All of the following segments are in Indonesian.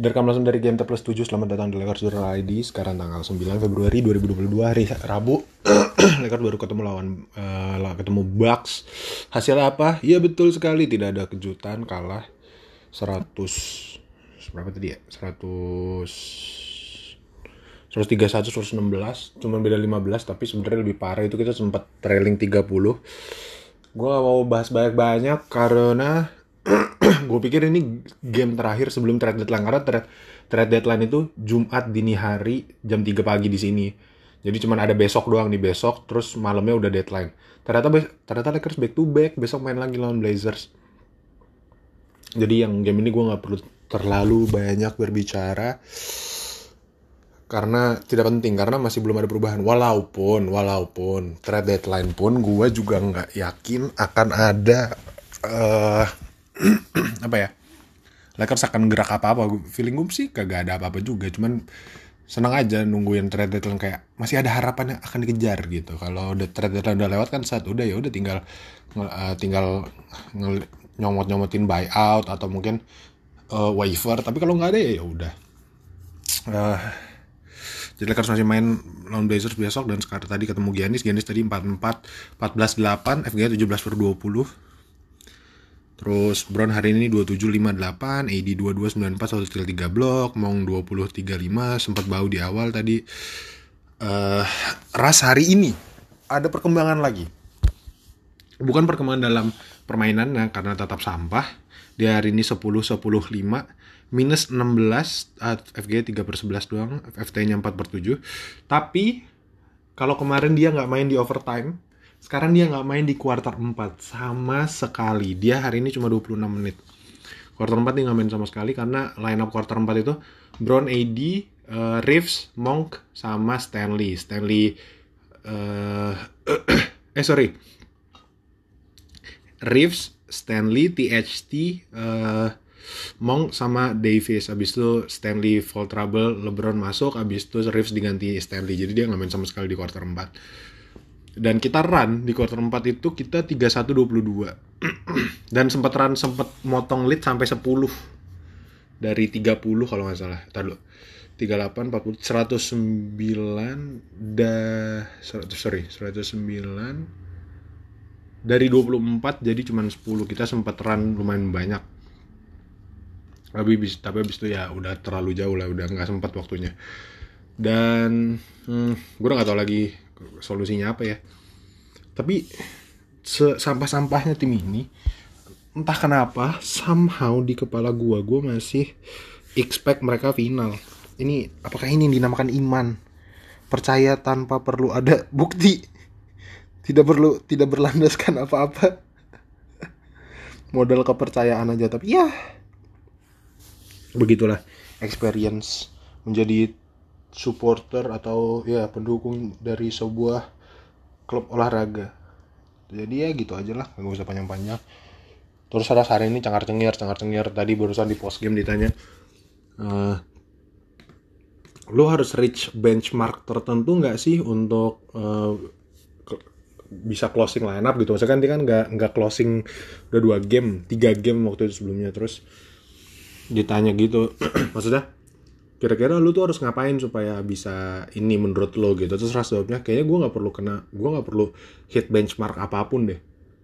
Direkam langsung dari Game Plus 7 Selamat datang di Lakers Journal ID Sekarang tanggal 9 Februari 2022 Hari Rabu. Lakers baru ketemu lawan uh, Ketemu Bucks. Hasilnya apa? Ya betul sekali. Tidak ada kejutan. Kalah 100 Berapa tadi ya? 100 131 116 Cuma beda 15 Tapi sebenarnya lebih parah. Itu kita sempat trailing 30 Gue gak mau bahas banyak-banyak Karena gue pikir ini game terakhir sebelum trade deadline karena trade, trade deadline itu Jumat dini hari jam 3 pagi di sini. Jadi cuma ada besok doang nih besok, terus malamnya udah deadline. Ternyata ternyata Lakers back to back, besok main lagi lawan Blazers. Jadi yang game ini gue nggak perlu terlalu banyak berbicara karena tidak penting karena masih belum ada perubahan walaupun walaupun trade deadline pun gue juga nggak yakin akan ada uh, apa ya? Lakers akan gerak apa-apa. Feeling gue sih kagak ada apa-apa juga. Cuman senang aja nungguin trade deadline kayak masih ada harapan yang akan dikejar gitu. Kalau udah trade deadline udah lewat kan saat udah ya udah tinggal uh, tinggal nyomot nyomotin buyout atau mungkin uh, waiver. Tapi kalau nggak ada ya, ya udah. Uh, jadi Lakers masih main lawan Blazers besok dan sekarang tadi ketemu Giannis. Giannis tadi 44 14 8 FG 17 per 20 Terus Brown hari ini 2758, AD 2294 satu steal 3 blok, Mong 2035 sempat bau di awal tadi. Uh, Ras hari ini ada perkembangan lagi. Bukan perkembangan dalam permainannya karena tetap sampah. Dia hari ini 10 10 5 minus 16 uh, FG 3 per 11 doang, FT nya 4 per 7. Tapi kalau kemarin dia nggak main di overtime, sekarang dia nggak main di kuarter 4 sama sekali. Dia hari ini cuma 26 menit. Kuarter 4 dia nggak main sama sekali karena line up kuarter 4 itu Brown AD, uh, eh, Reeves, Monk, sama Stanley. Stanley uh, eh sorry. Reeves, Stanley, THT, uh, Monk sama Davis. Abis itu Stanley fall trouble, LeBron masuk. Abis itu Reeves diganti Stanley. Jadi dia nggak main sama sekali di kuarter 4 dan kita run di quarter 4 itu kita 31-22 dan sempat run sempat motong lead sampai 10 dari 30 kalau nggak salah. Tadi 38 40 109 dah 100 sorry 109 dari 24 jadi cuma 10 kita sempat run lumayan banyak. Tapi bis tapi habis itu ya udah terlalu jauh lah udah nggak sempat waktunya. Dan hmm, gue nggak tahu lagi solusinya apa ya? Tapi sampah-sampahnya tim ini entah kenapa somehow di kepala gua gua masih expect mereka final. Ini apakah ini yang dinamakan iman? Percaya tanpa perlu ada bukti. Tidak perlu tidak berlandaskan apa-apa. Modal kepercayaan aja tapi ya. Begitulah experience menjadi supporter atau ya pendukung dari sebuah klub olahraga. Jadi ya gitu aja lah. Nggak usah panjang-panjang. Terus ada hari ini cengar cengir cengar cengir tadi barusan di post game ditanya uh, lo harus reach benchmark tertentu nggak sih untuk uh, bisa closing lineup gitu? Maksudnya kan dia kan nggak nggak closing udah dua game tiga game waktu itu sebelumnya. Terus ditanya gitu maksudnya kira-kira lu tuh harus ngapain supaya bisa ini menurut lo gitu? Terus ras jawabnya kayaknya gue nggak perlu kena gue nggak perlu hit benchmark apa pun deh.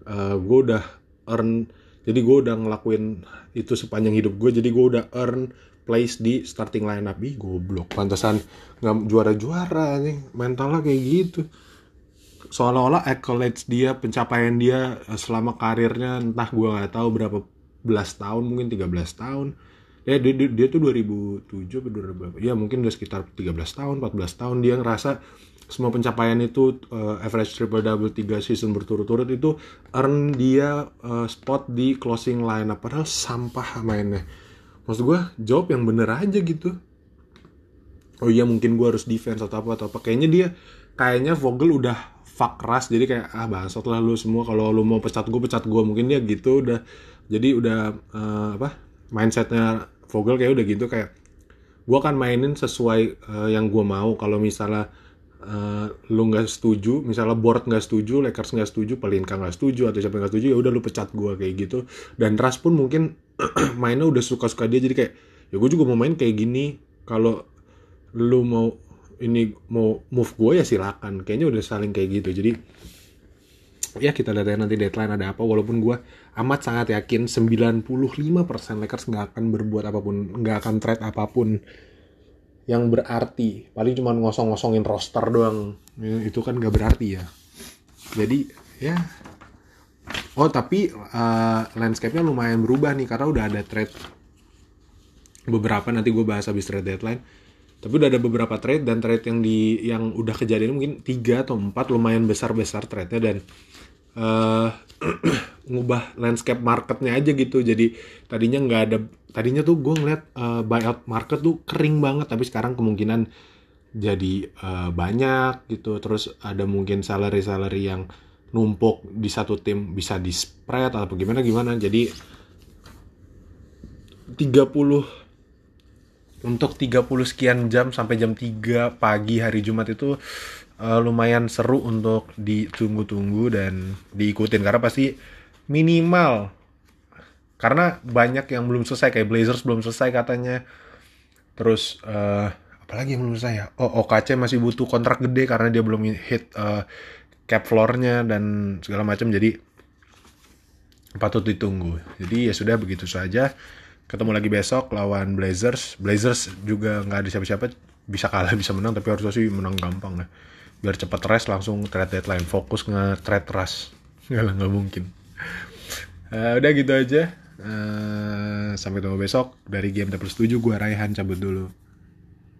Uh, eh, gue udah earn jadi gue udah ngelakuin itu sepanjang hidup gue jadi gue udah earn place di starting lineup. Ih goblok pantesan nggak juara-juara nih mentalnya kayak gitu. Seolah-olah accolades dia pencapaian dia eh, selama karirnya entah gue nggak tahu berapa belas tahun mungkin 13 tahun ya dia, dia, dia tuh 2007 atau 2000 ya mungkin udah sekitar 13 tahun 14 tahun dia ngerasa semua pencapaian itu uh, average triple double 3 season berturut-turut itu earn dia uh, spot di closing line padahal sampah mainnya. Maksud gue jawab yang bener aja gitu. Oh iya mungkin gue harus defense atau apa atau apa. Kayaknya dia kayaknya Vogel udah fuck ras jadi kayak ah bangsat lah lu semua. Kalau lu mau pecat gue pecat gue mungkin dia gitu udah. Jadi udah uh, apa mindsetnya Vogel kayak udah gitu kayak gue akan mainin sesuai uh, yang gue mau. Kalau misalnya uh, lu nggak setuju misalnya board nggak setuju Lakers nggak setuju Pelinka nggak setuju atau siapa nggak setuju ya udah lu pecat gue kayak gitu. Dan Ras pun mungkin mainnya udah suka-suka dia jadi kayak ya gue juga mau main kayak gini. Kalau lu mau ini mau move gue ya silakan. Kayaknya udah saling kayak gitu. Jadi ya kita lihat ya nanti deadline ada apa. Walaupun gue amat sangat yakin 95% Lakers nggak akan berbuat apa pun nggak akan trade apa pun yang berarti. Paling cuma ngosong-ngosongin roster doang. Itu kan nggak berarti ya. Jadi ya. Oh tapi uh, landscape-nya lumayan berubah nih karena udah ada trade beberapa. Nanti gue bahas habis trade deadline tapi udah ada beberapa trade dan trade yang di yang udah kejadian mungkin tiga atau empat lumayan besar besar trade-nya dan uh, ngubah landscape marketnya aja gitu. Jadi tadinya nggak ada tadinya tuh gue ngeliat uh, buyout market tuh kering banget tapi sekarang kemungkinan jadi uh, banyak gitu. Terus ada mungkin salary salary yang numpuk di satu tim bisa di spread atau gimana gimana jadi 30 untuk 30 sekian jam sampai jam 3 pagi hari Jumat itu uh, lumayan seru untuk ditunggu-tunggu dan diikutin. Karena pasti minimal karena banyak yang belum selesai kayak Blazers belum selesai katanya. Terus uh, apalagi yang belum selesai ya? Oh OKC masih butuh kontrak gede karena dia belum hit uh, cap floornya dan segala macam. Jadi patut ditunggu. Jadi ya sudah begitu saja ketemu lagi besok lawan Blazers. Blazers juga nggak ada siapa-siapa. Bisa kalah bisa menang tapi harusnya sih menang gampang lah biar cepet rest langsung trade deadline fokus nge trade rush. Nggak lah nggak mungkin. Uh, udah gitu aja. Uh, sampai ketemu besok. Dari game plus 7 gue Raihan cabut dulu